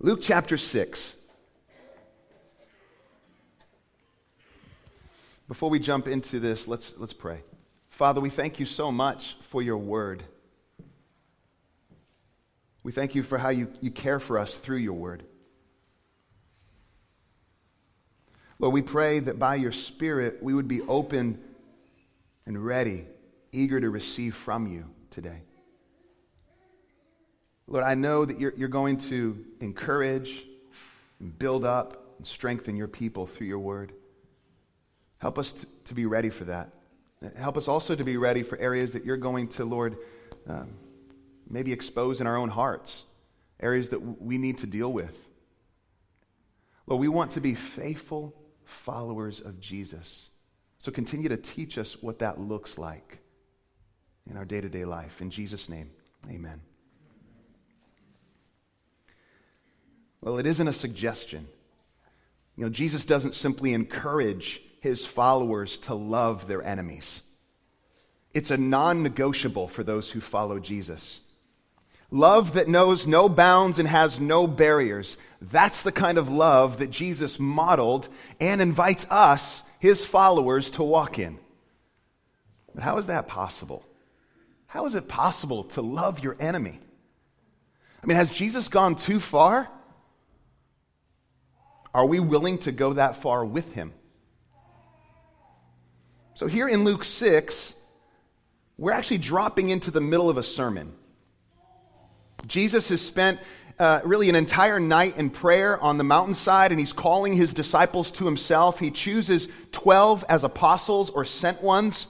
Luke chapter 6. Before we jump into this, let's, let's pray. Father, we thank you so much for your word. We thank you for how you, you care for us through your word. Lord, we pray that by your Spirit we would be open and ready, eager to receive from you today. Lord, I know that you're, you're going to encourage and build up and strengthen your people through your word. Help us to, to be ready for that. Help us also to be ready for areas that you're going to, Lord, um, maybe expose in our own hearts, areas that we need to deal with. Lord, we want to be faithful followers of Jesus. So continue to teach us what that looks like in our day to day life. In Jesus' name, amen. Well, it isn't a suggestion. You know, Jesus doesn't simply encourage his followers to love their enemies. It's a non negotiable for those who follow Jesus. Love that knows no bounds and has no barriers. That's the kind of love that Jesus modeled and invites us, his followers, to walk in. But how is that possible? How is it possible to love your enemy? I mean, has Jesus gone too far? Are we willing to go that far with him? So, here in Luke 6, we're actually dropping into the middle of a sermon. Jesus has spent uh, really an entire night in prayer on the mountainside, and he's calling his disciples to himself. He chooses 12 as apostles or sent ones.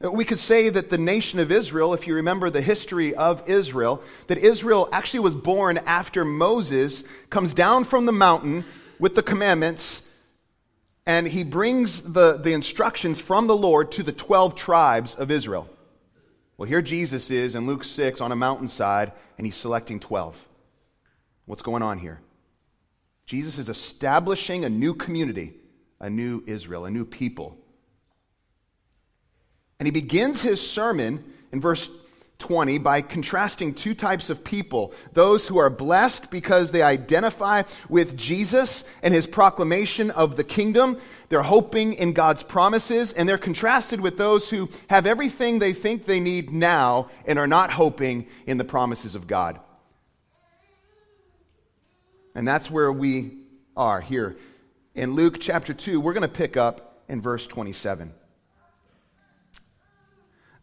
We could say that the nation of Israel, if you remember the history of Israel, that Israel actually was born after Moses comes down from the mountain with the commandments and he brings the, the instructions from the Lord to the 12 tribes of Israel. Well, here Jesus is in Luke 6 on a mountainside, and he's selecting 12. What's going on here? Jesus is establishing a new community, a new Israel, a new people. And he begins his sermon in verse 20 by contrasting two types of people those who are blessed because they identify with Jesus and his proclamation of the kingdom. They're hoping in God's promises, and they're contrasted with those who have everything they think they need now and are not hoping in the promises of God. And that's where we are here. In Luke chapter 2, we're going to pick up in verse 27.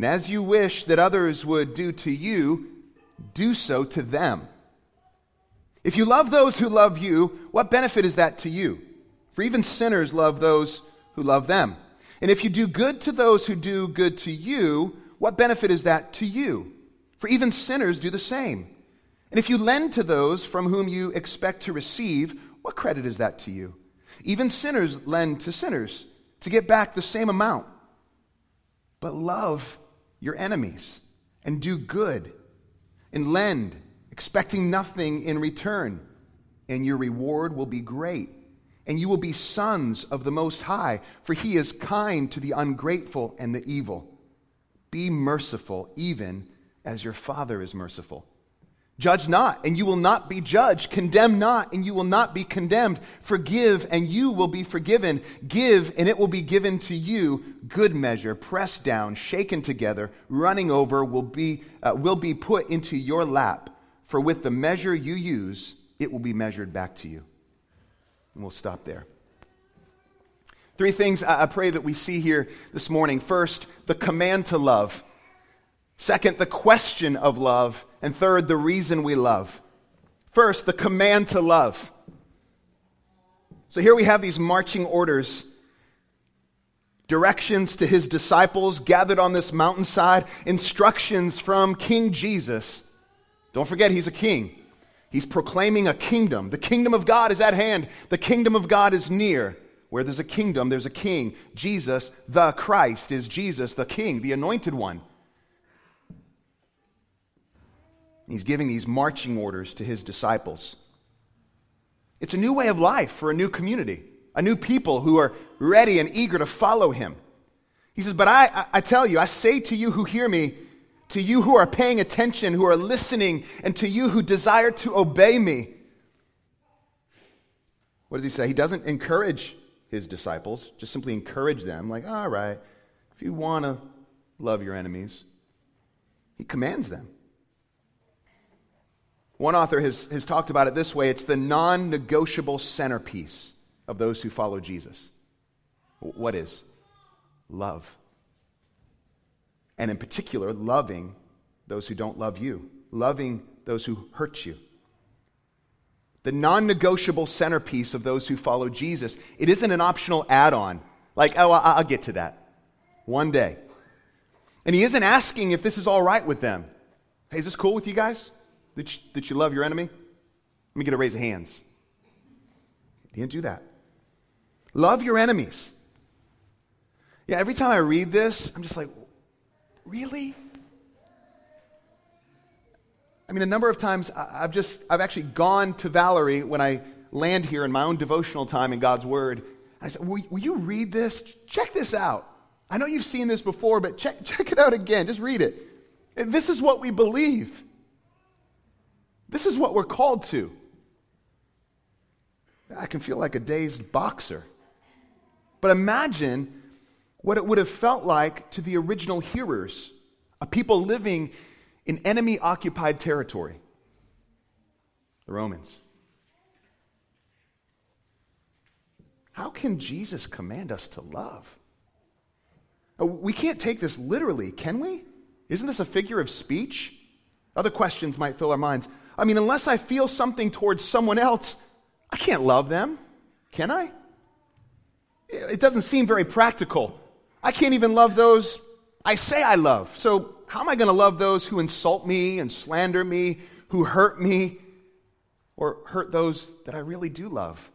And as you wish that others would do to you, do so to them. If you love those who love you, what benefit is that to you? For even sinners love those who love them. And if you do good to those who do good to you, what benefit is that to you? For even sinners do the same. And if you lend to those from whom you expect to receive, what credit is that to you? Even sinners lend to sinners to get back the same amount. But love your enemies and do good and lend, expecting nothing in return, and your reward will be great. And you will be sons of the Most High, for He is kind to the ungrateful and the evil. Be merciful, even as your Father is merciful. Judge not, and you will not be judged. Condemn not, and you will not be condemned. Forgive, and you will be forgiven. Give, and it will be given to you. Good measure, pressed down, shaken together, running over, will be, uh, will be put into your lap. For with the measure you use, it will be measured back to you. And we'll stop there. Three things I pray that we see here this morning. First, the command to love. Second, the question of love. And third, the reason we love. First, the command to love. So here we have these marching orders, directions to his disciples gathered on this mountainside, instructions from King Jesus. Don't forget, he's a king. He's proclaiming a kingdom. The kingdom of God is at hand, the kingdom of God is near. Where there's a kingdom, there's a king. Jesus, the Christ, is Jesus, the king, the anointed one. He's giving these marching orders to his disciples. It's a new way of life for a new community, a new people who are ready and eager to follow him. He says, But I, I tell you, I say to you who hear me, to you who are paying attention, who are listening, and to you who desire to obey me. What does he say? He doesn't encourage his disciples, just simply encourage them, like, all right, if you want to love your enemies, he commands them. One author has, has talked about it this way it's the non negotiable centerpiece of those who follow Jesus. What is? Love. And in particular, loving those who don't love you, loving those who hurt you the non negotiable centerpiece of those who follow Jesus. It isn't an optional add on, like, oh, I'll get to that one day. And he isn't asking if this is all right with them. Hey, is this cool with you guys? That you, that you love your enemy? Let me get a raise of hands. He didn't do that. Love your enemies. Yeah, every time I read this, I'm just like, really? I mean, a number of times I've just, I've actually gone to Valerie when I land here in my own devotional time in God's Word. And I said, will, will you read this? Check this out. I know you've seen this before, but check, check it out again. Just read it. This is what we believe. This is what we're called to. I can feel like a dazed boxer. But imagine what it would have felt like to the original hearers, a people living in enemy occupied territory the Romans. How can Jesus command us to love? Uh, we can't take this literally, can we? Isn't this a figure of speech? Other questions might fill our minds. I mean, unless I feel something towards someone else, I can't love them, can I? It doesn't seem very practical. I can't even love those I say I love. So how am I going to love those who insult me and slander me, who hurt me, or hurt those that I really do love?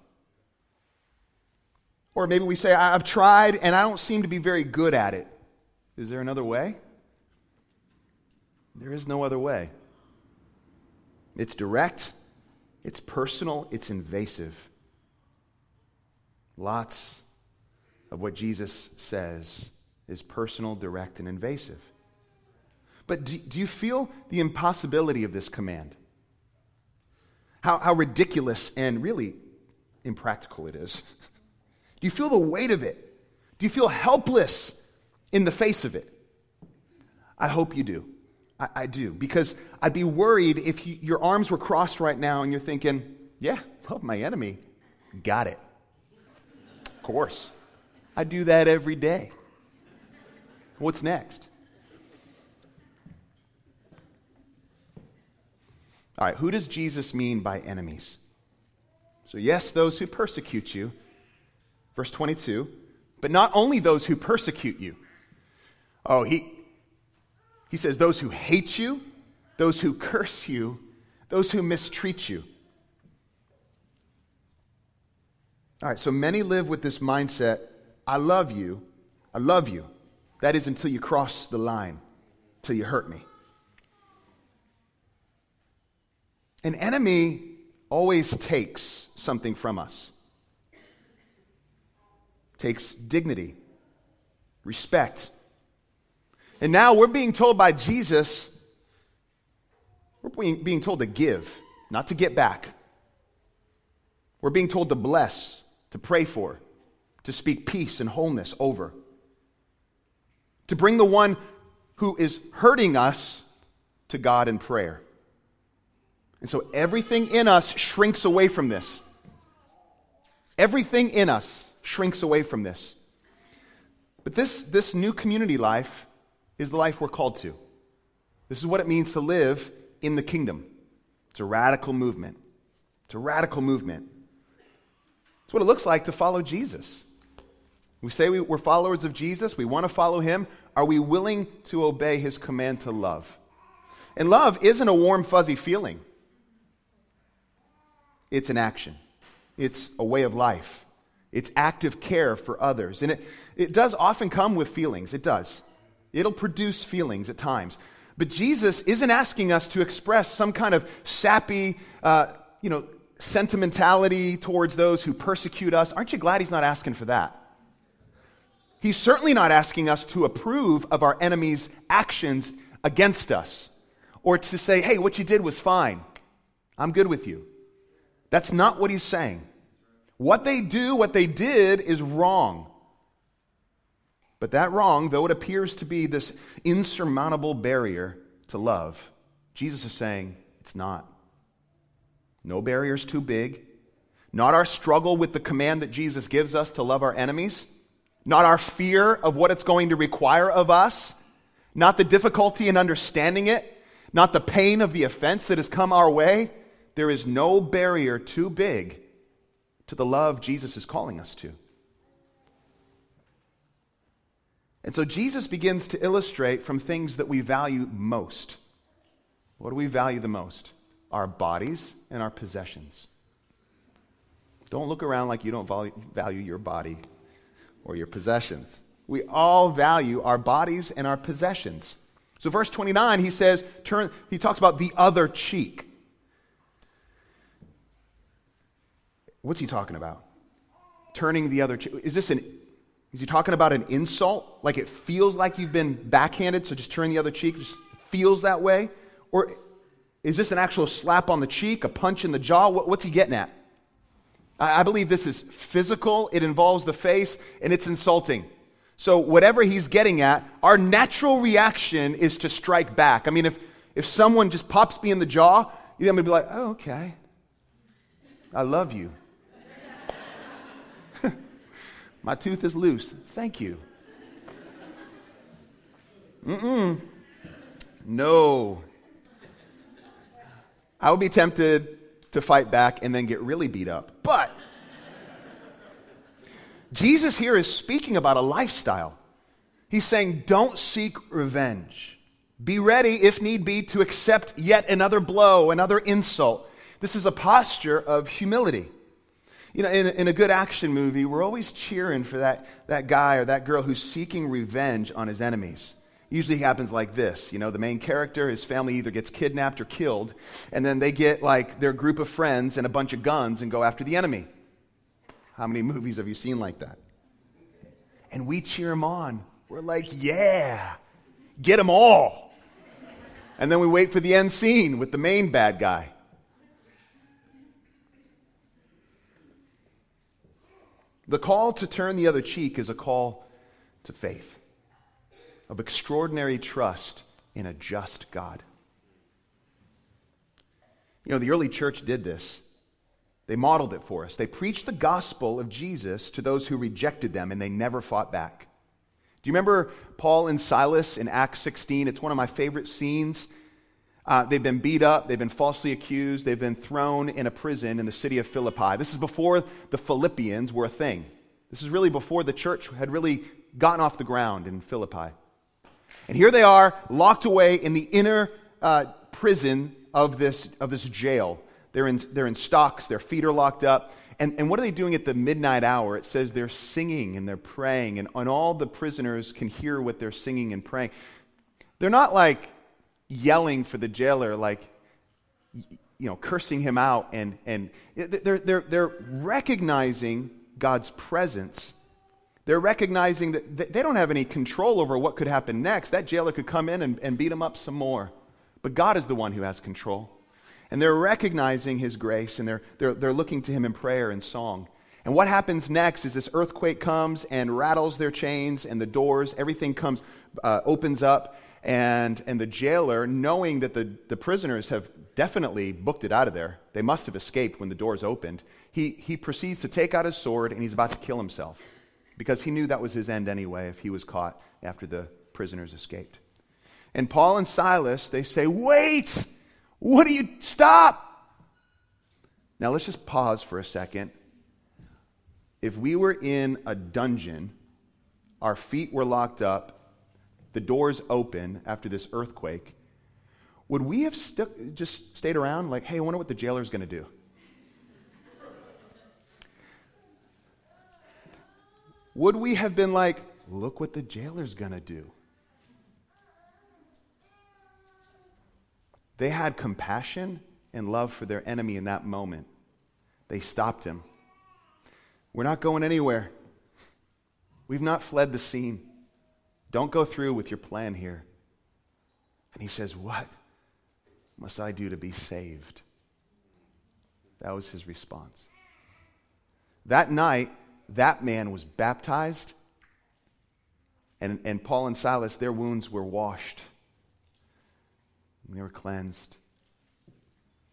Or maybe we say, I've tried and I don't seem to be very good at it. Is there another way? There is no other way. It's direct, it's personal, it's invasive. Lots of what Jesus says is personal, direct, and invasive. But do, do you feel the impossibility of this command? How, how ridiculous and really impractical it is. Do you feel the weight of it? Do you feel helpless in the face of it? I hope you do. I, I do. Because I'd be worried if you, your arms were crossed right now and you're thinking, yeah, love my enemy. Got it. Of course. I do that every day. What's next? All right, who does Jesus mean by enemies? So, yes, those who persecute you. Verse 22. But not only those who persecute you. Oh, he, he says those who hate you, those who curse you, those who mistreat you. All right, so many live with this mindset I love you, I love you. That is until you cross the line, until you hurt me. An enemy always takes something from us. Takes dignity, respect. And now we're being told by Jesus, we're being told to give, not to get back. We're being told to bless, to pray for, to speak peace and wholeness over. To bring the one who is hurting us to God in prayer. And so everything in us shrinks away from this. Everything in us shrinks away from this. But this, this new community life is the life we're called to. This is what it means to live in the kingdom. It's a radical movement. It's a radical movement. It's what it looks like to follow Jesus. We say we, are followers of Jesus, we want to follow him. Are we willing to obey his command to love? And love isn't a warm, fuzzy feeling. it's an action, it's a way of life, it's active care for others. And it, it does often come with feelings. It does. It'll produce feelings at times. But Jesus isn't asking us to express some kind of sappy, uh, you know, sentimentality towards those who persecute us. Aren't you glad he's not asking for that? He's certainly not asking us to approve of our enemy's actions against us or to say, hey, what you did was fine. I'm good with you. That's not what he's saying. What they do, what they did, is wrong. But that wrong, though it appears to be this insurmountable barrier to love, Jesus is saying it's not. No barrier's too big. Not our struggle with the command that Jesus gives us to love our enemies. Not our fear of what it's going to require of us. Not the difficulty in understanding it. Not the pain of the offense that has come our way. There is no barrier too big to the love Jesus is calling us to. And so Jesus begins to illustrate from things that we value most. What do we value the most? Our bodies and our possessions. Don't look around like you don't value your body or your possessions. We all value our bodies and our possessions. So verse 29 he says turn he talks about the other cheek. What's he talking about? Turning the other cheek. Is this an is he talking about an insult? Like it feels like you've been backhanded, so just turn the other cheek, just feels that way? Or is this an actual slap on the cheek, a punch in the jaw? what's he getting at? I believe this is physical, it involves the face, and it's insulting. So, whatever he's getting at, our natural reaction is to strike back. I mean, if, if someone just pops me in the jaw, I'm going to be like, oh, okay. I love you. My tooth is loose. Thank you. Mm-mm. No. I would be tempted to fight back and then get really beat up. But Jesus here is speaking about a lifestyle. He's saying, don't seek revenge. Be ready, if need be, to accept yet another blow, another insult. This is a posture of humility. You know, in, in a good action movie, we're always cheering for that, that guy or that girl who's seeking revenge on his enemies. Usually happens like this. You know, the main character, his family either gets kidnapped or killed, and then they get like their group of friends and a bunch of guns and go after the enemy. How many movies have you seen like that? And we cheer them on. We're like, yeah, get them all. And then we wait for the end scene with the main bad guy. The call to turn the other cheek is a call to faith, of extraordinary trust in a just God. You know, the early church did this. They modeled it for us. They preached the gospel of Jesus to those who rejected them, and they never fought back. Do you remember Paul and Silas in Acts 16? It's one of my favorite scenes. Uh, they've been beat up, they've been falsely accused, they've been thrown in a prison in the city of Philippi. This is before the Philippians were a thing. This is really before the church had really gotten off the ground in Philippi. And here they are, locked away in the inner uh, prison of this, of this jail. They're in, they're in stocks, their feet are locked up. And, and what are they doing at the midnight hour? It says they're singing and they're praying, and, and all the prisoners can hear what they're singing and praying. They're not like yelling for the jailer, like, you know, cursing him out, and, and they're, they're, they're recognizing God's presence. They're recognizing that they don't have any control over what could happen next. That jailer could come in and, and beat them up some more. But God is the one who has control. And they're recognizing his grace and they're, they're, they're looking to him in prayer and song. And what happens next is this earthquake comes and rattles their chains and the doors, everything comes, uh, opens up, and, and the jailer, knowing that the, the prisoners have definitely booked it out of there, they must have escaped when the doors opened, he, he proceeds to take out his sword and he's about to kill himself because he knew that was his end anyway if he was caught after the prisoners escaped. And Paul and Silas, they say, Wait! What do you stop? Now let's just pause for a second. If we were in a dungeon, our feet were locked up, the doors open after this earthquake, would we have st- just stayed around like, hey, I wonder what the jailer's going to do? would we have been like, look what the jailer's going to do? They had compassion and love for their enemy in that moment. They stopped him. We're not going anywhere. We've not fled the scene. Don't go through with your plan here. And he says, What must I do to be saved? That was his response. That night, that man was baptized, and, and Paul and Silas, their wounds were washed, and they were cleansed.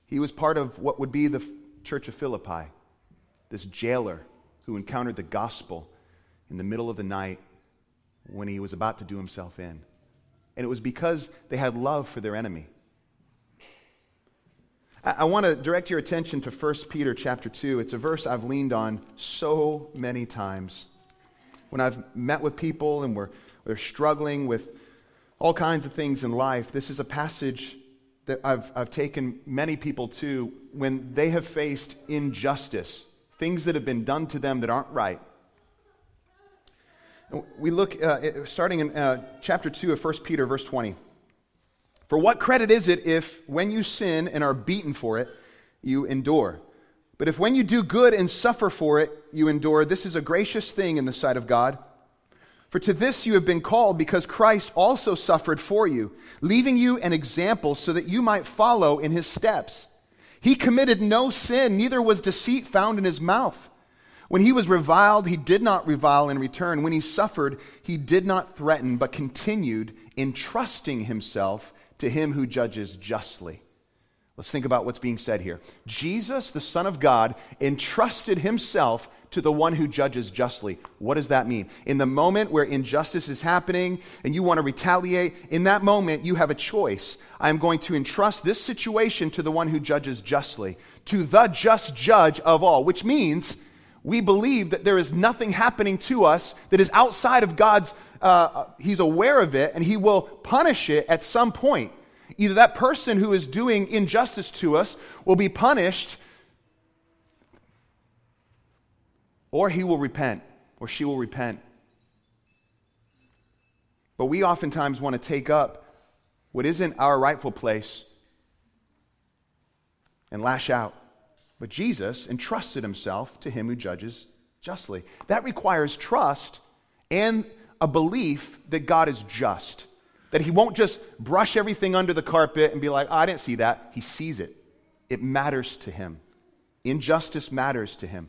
He was part of what would be the church of Philippi, this jailer who encountered the gospel in the middle of the night when he was about to do himself in. And it was because they had love for their enemy. I, I want to direct your attention to 1 Peter chapter 2. It's a verse I've leaned on so many times. When I've met with people and we're, we're struggling with all kinds of things in life, this is a passage that I've, I've taken many people to when they have faced injustice, things that have been done to them that aren't right. We look, uh, starting in uh, chapter 2 of 1 Peter, verse 20. For what credit is it if, when you sin and are beaten for it, you endure? But if when you do good and suffer for it, you endure, this is a gracious thing in the sight of God. For to this you have been called, because Christ also suffered for you, leaving you an example so that you might follow in his steps. He committed no sin, neither was deceit found in his mouth. When he was reviled, he did not revile in return. When he suffered, he did not threaten, but continued entrusting himself to him who judges justly. Let's think about what's being said here. Jesus, the Son of God, entrusted himself to the one who judges justly. What does that mean? In the moment where injustice is happening and you want to retaliate, in that moment you have a choice. I am going to entrust this situation to the one who judges justly, to the just judge of all, which means we believe that there is nothing happening to us that is outside of God's, uh, He's aware of it and He will punish it at some point. Either that person who is doing injustice to us will be punished or he will repent, or she will repent. But we oftentimes want to take up what isn't our rightful place and lash out. But Jesus entrusted himself to him who judges justly. That requires trust and a belief that God is just, that he won't just brush everything under the carpet and be like, oh, I didn't see that. He sees it, it matters to him. Injustice matters to him.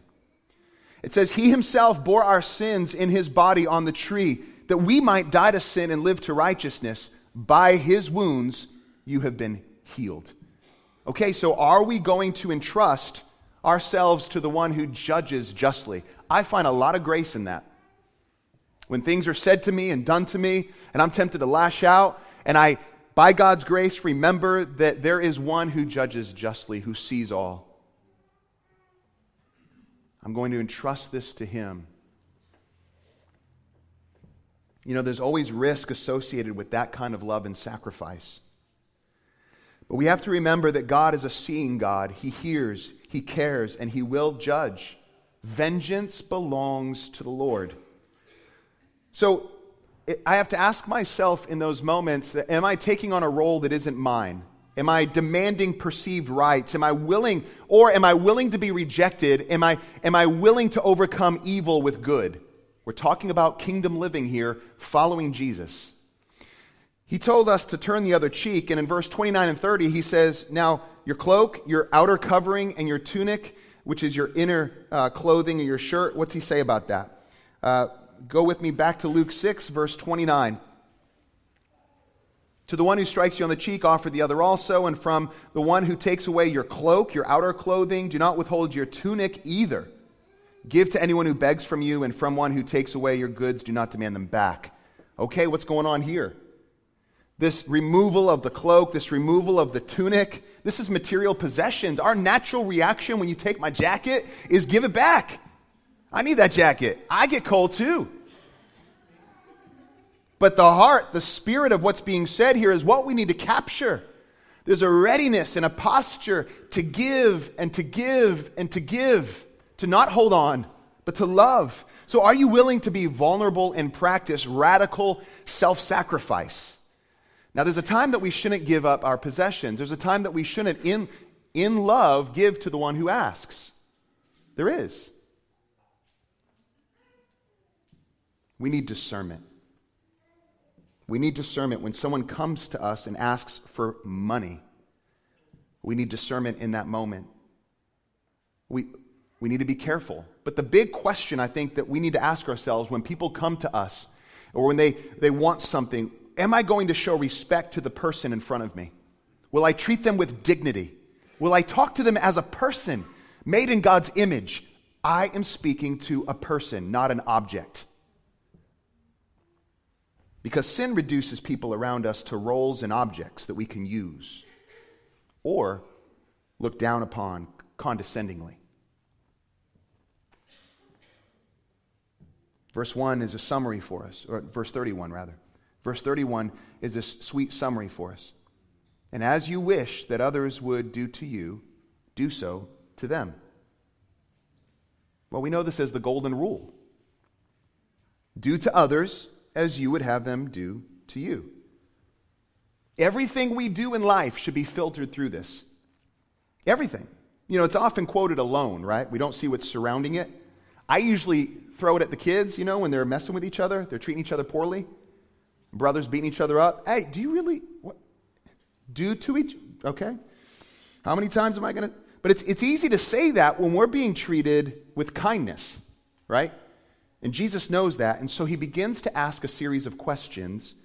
It says, He himself bore our sins in his body on the tree, that we might die to sin and live to righteousness. By his wounds you have been healed. Okay, so are we going to entrust ourselves to the one who judges justly? I find a lot of grace in that. When things are said to me and done to me, and I'm tempted to lash out, and I, by God's grace, remember that there is one who judges justly, who sees all. I'm going to entrust this to Him. You know, there's always risk associated with that kind of love and sacrifice. But we have to remember that God is a seeing God. He hears, He cares, and He will judge. Vengeance belongs to the Lord. So I have to ask myself in those moments am I taking on a role that isn't mine? Am I demanding perceived rights? Am I willing, or am I willing to be rejected? Am I, am I willing to overcome evil with good? We're talking about kingdom living here, following Jesus. He told us to turn the other cheek, and in verse 29 and 30, he says, Now, your cloak, your outer covering, and your tunic, which is your inner uh, clothing and your shirt, what's he say about that? Uh, go with me back to Luke 6, verse 29. To the one who strikes you on the cheek, offer the other also. And from the one who takes away your cloak, your outer clothing, do not withhold your tunic either. Give to anyone who begs from you, and from one who takes away your goods, do not demand them back. Okay, what's going on here? This removal of the cloak, this removal of the tunic, this is material possessions. Our natural reaction when you take my jacket is give it back. I need that jacket. I get cold too. But the heart, the spirit of what's being said here is what we need to capture. There's a readiness and a posture to give and to give and to give, to not hold on, but to love. So, are you willing to be vulnerable and practice radical self sacrifice? Now, there's a time that we shouldn't give up our possessions. There's a time that we shouldn't, in, in love, give to the one who asks. There is. We need discernment. We need discernment when someone comes to us and asks for money. We need discernment in that moment. We, we need to be careful. But the big question I think that we need to ask ourselves when people come to us or when they, they want something, am I going to show respect to the person in front of me? Will I treat them with dignity? Will I talk to them as a person made in God's image? I am speaking to a person, not an object. Because sin reduces people around us to roles and objects that we can use or look down upon condescendingly. Verse 1 is a summary for us, or verse 31 rather. Verse 31 is this sweet summary for us. And as you wish that others would do to you, do so to them. Well, we know this as the golden rule do to others as you would have them do to you. Everything we do in life should be filtered through this. Everything. You know, it's often quoted alone, right? We don't see what's surrounding it. I usually throw it at the kids, you know, when they're messing with each other, they're treating each other poorly. Brothers beating each other up. Hey, do you really what, do to each okay? How many times am I going to But it's it's easy to say that when we're being treated with kindness, right? And Jesus knows that, and so he begins to ask a series of questions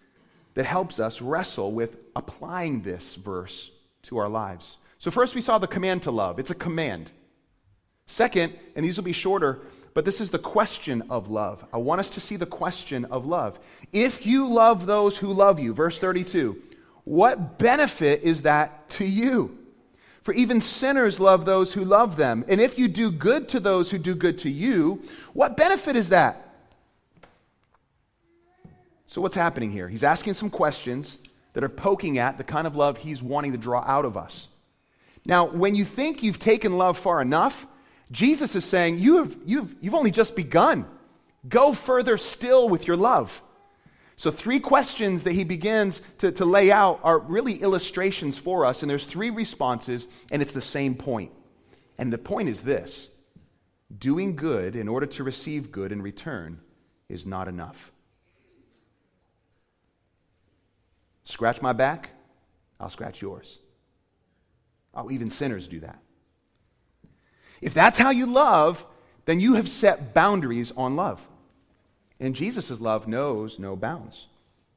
that helps us wrestle with applying this verse to our lives. So, first, we saw the command to love. It's a command. Second, and these will be shorter, but this is the question of love. I want us to see the question of love. If you love those who love you, verse 32, what benefit is that to you? For even sinners love those who love them. And if you do good to those who do good to you, what benefit is that? So, what's happening here? He's asking some questions that are poking at the kind of love he's wanting to draw out of us. Now, when you think you've taken love far enough, Jesus is saying, you have, you've, you've only just begun. Go further still with your love. So, three questions that he begins to, to lay out are really illustrations for us, and there's three responses, and it's the same point. And the point is this doing good in order to receive good in return is not enough. Scratch my back, I'll scratch yours. Oh, even sinners do that. If that's how you love, then you have set boundaries on love. And Jesus' love knows no bounds.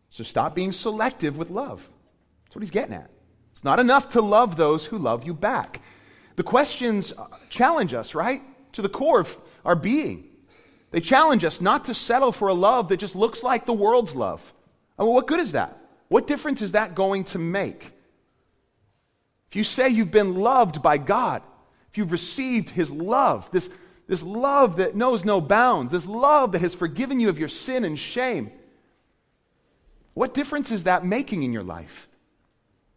So stop being selective with love. That's what he's getting at. It's not enough to love those who love you back. The questions uh, challenge us, right? To the core of our being. They challenge us not to settle for a love that just looks like the world's love. Oh, I mean, what good is that? What difference is that going to make? If you say you've been loved by God, if you've received His love, this this love that knows no bounds, this love that has forgiven you of your sin and shame. What difference is that making in your life?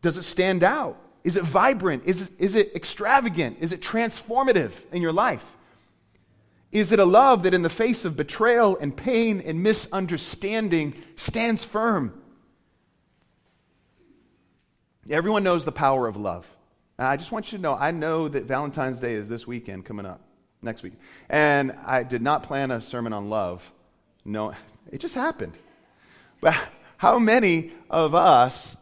Does it stand out? Is it vibrant? Is it, is it extravagant? Is it transformative in your life? Is it a love that, in the face of betrayal and pain and misunderstanding, stands firm? Everyone knows the power of love. Uh, I just want you to know I know that Valentine's Day is this weekend coming up next week. And I did not plan a sermon on love. No, it just happened. But how many of us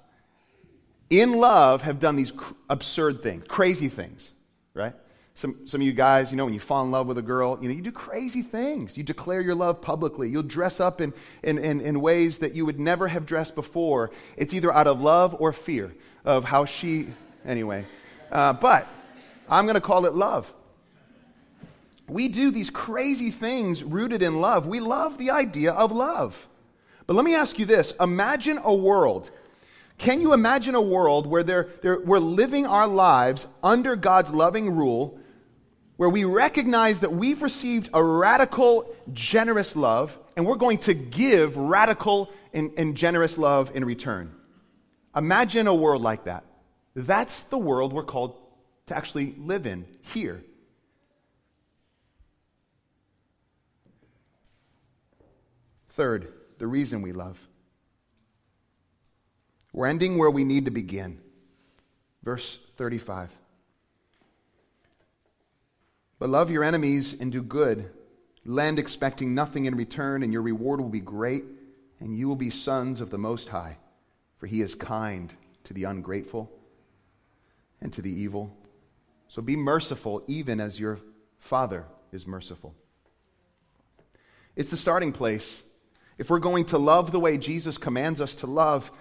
in love have done these cr- absurd things, crazy things, right? Some, some of you guys, you know, when you fall in love with a girl, you know, you do crazy things. You declare your love publicly. You'll dress up in, in, in, in ways that you would never have dressed before. It's either out of love or fear of how she, anyway. Uh, but I'm going to call it love. We do these crazy things rooted in love. We love the idea of love. But let me ask you this imagine a world. Can you imagine a world where they're, they're, we're living our lives under God's loving rule, where we recognize that we've received a radical, generous love, and we're going to give radical and, and generous love in return? Imagine a world like that. That's the world we're called to actually live in here. Third, the reason we love. We're ending where we need to begin. Verse 35. But love your enemies and do good. Lend expecting nothing in return, and your reward will be great, and you will be sons of the Most High. For he is kind to the ungrateful and to the evil. So be merciful, even as your Father is merciful. It's the starting place. If we're going to love the way Jesus commands us to love,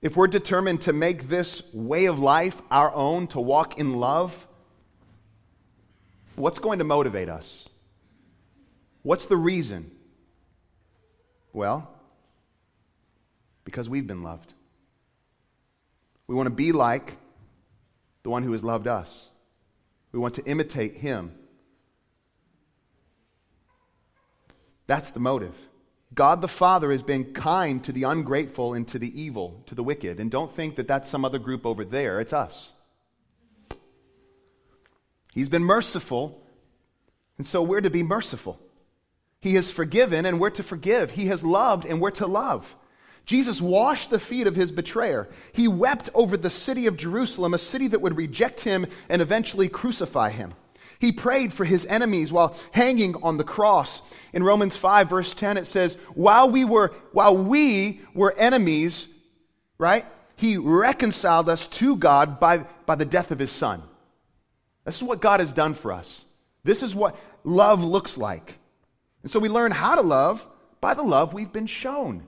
if we're determined to make this way of life our own, to walk in love, what's going to motivate us? What's the reason? Well, because we've been loved. We want to be like the one who has loved us. We want to imitate him. That's the motive. God the Father has been kind to the ungrateful and to the evil, to the wicked. And don't think that that's some other group over there. It's us. He's been merciful, and so we're to be merciful. He has forgiven, and we're to forgive. He has loved, and we're to love. Jesus washed the feet of his betrayer. He wept over the city of Jerusalem, a city that would reject him and eventually crucify him. He prayed for his enemies while hanging on the cross. In Romans 5 verse 10 it says, "While we were while we were enemies, right? He reconciled us to God by, by the death of his son." This is what God has done for us. This is what love looks like. And so we learn how to love by the love we've been shown.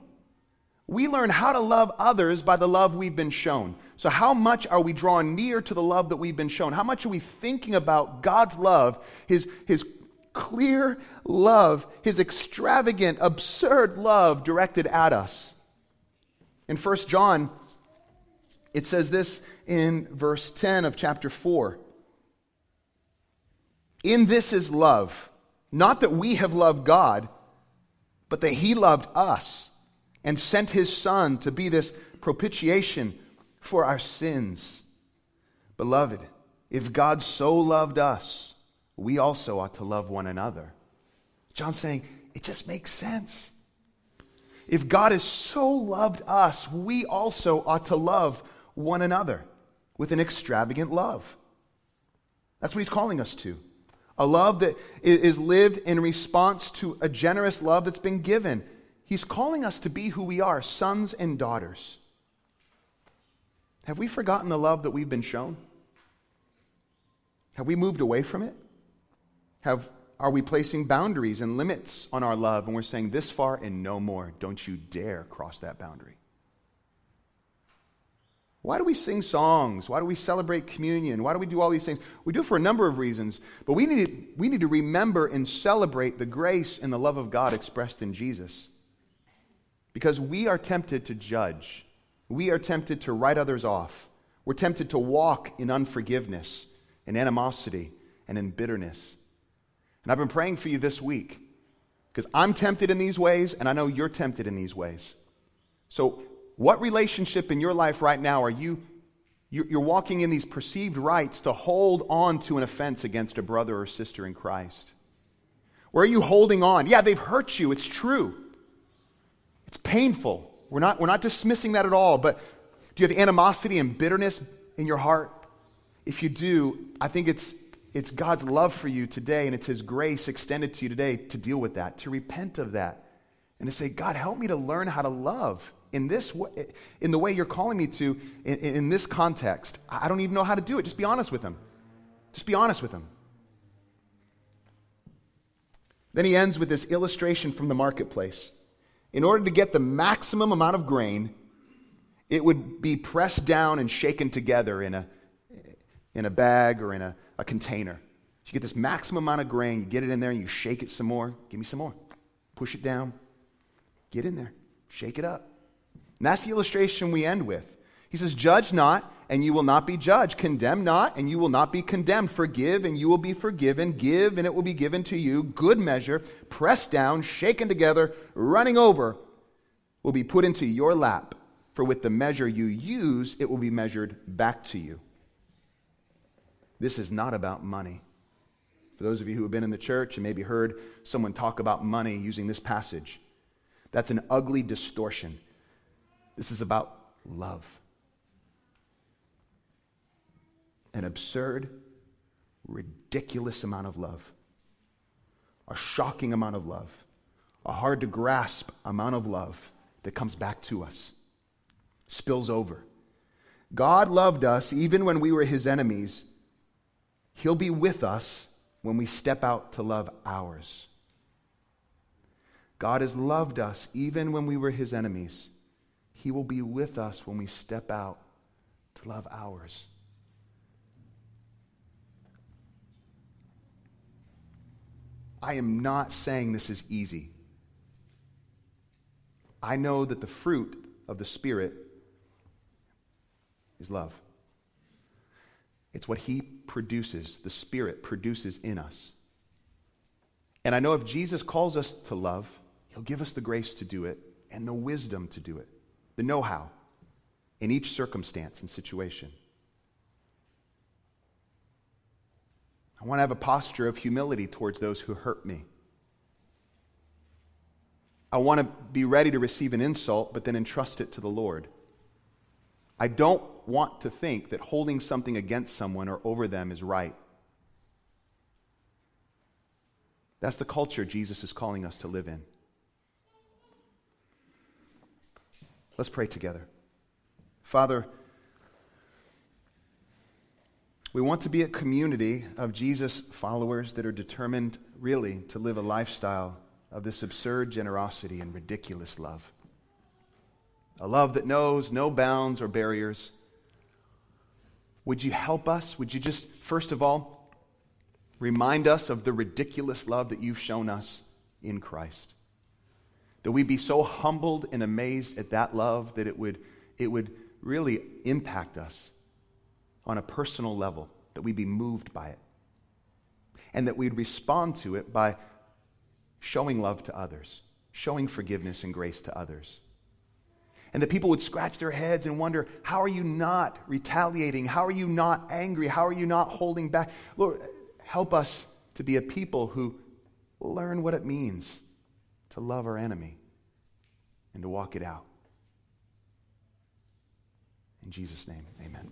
We learn how to love others by the love we've been shown. So, how much are we drawing near to the love that we've been shown? How much are we thinking about God's love, His, his clear love, His extravagant, absurd love directed at us? In 1 John, it says this in verse 10 of chapter 4 In this is love, not that we have loved God, but that He loved us and sent His Son to be this propitiation for our sins. Beloved, if God so loved us, we also ought to love one another. John's saying, it just makes sense. If God has so loved us, we also ought to love one another with an extravagant love. That's what he's calling us to. A love that is lived in response to a generous love that's been given. He's calling us to be who we are, sons and daughters. Have we forgotten the love that we've been shown? Have we moved away from it? Have, are we placing boundaries and limits on our love and we're saying this far and no more? Don't you dare cross that boundary. Why do we sing songs? Why do we celebrate communion? Why do we do all these things? We do it for a number of reasons, but we need, we need to remember and celebrate the grace and the love of God expressed in Jesus. Because we are tempted to judge we are tempted to write others off. We're tempted to walk in unforgiveness, in animosity, and in bitterness. And I've been praying for you this week because I'm tempted in these ways, and I know you're tempted in these ways. So, what relationship in your life right now are you? You're walking in these perceived rights to hold on to an offense against a brother or sister in Christ. Where are you holding on? Yeah, they've hurt you. It's true. It's painful. We're not, we're not dismissing that at all, but do you have animosity and bitterness in your heart? If you do, I think it's, it's God's love for you today, and it's His grace extended to you today to deal with that, to repent of that, and to say, God, help me to learn how to love in this way, in the way you're calling me to, in, in this context. I don't even know how to do it. Just be honest with Him. Just be honest with Him. Then he ends with this illustration from the marketplace. In order to get the maximum amount of grain, it would be pressed down and shaken together in a, in a bag or in a, a container. So you get this maximum amount of grain, you get it in there, and you shake it some more. Give me some more. Push it down. Get in there. Shake it up. And that's the illustration we end with. He says, Judge not, and you will not be judged. Condemn not, and you will not be condemned. Forgive, and you will be forgiven. Give, and it will be given to you. Good measure, pressed down, shaken together, running over, will be put into your lap. For with the measure you use, it will be measured back to you. This is not about money. For those of you who have been in the church and maybe heard someone talk about money using this passage, That's an ugly distortion. This is about love. An absurd, ridiculous amount of love, a shocking amount of love, a hard to grasp amount of love that comes back to us, spills over. God loved us even when we were his enemies. He'll be with us when we step out to love ours. God has loved us even when we were his enemies. He will be with us when we step out to love ours. I am not saying this is easy. I know that the fruit of the Spirit is love. It's what He produces, the Spirit produces in us. And I know if Jesus calls us to love, He'll give us the grace to do it and the wisdom to do it, the know how in each circumstance and situation. I want to have a posture of humility towards those who hurt me. I want to be ready to receive an insult, but then entrust it to the Lord. I don't want to think that holding something against someone or over them is right. That's the culture Jesus is calling us to live in. Let's pray together. Father, we want to be a community of Jesus followers that are determined, really, to live a lifestyle of this absurd generosity and ridiculous love. A love that knows no bounds or barriers. Would you help us? Would you just, first of all, remind us of the ridiculous love that you've shown us in Christ? That we be so humbled and amazed at that love that it would, it would really impact us on a personal level, that we'd be moved by it. And that we'd respond to it by showing love to others, showing forgiveness and grace to others. And that people would scratch their heads and wonder, how are you not retaliating? How are you not angry? How are you not holding back? Lord, help us to be a people who learn what it means to love our enemy and to walk it out. In Jesus' name, amen.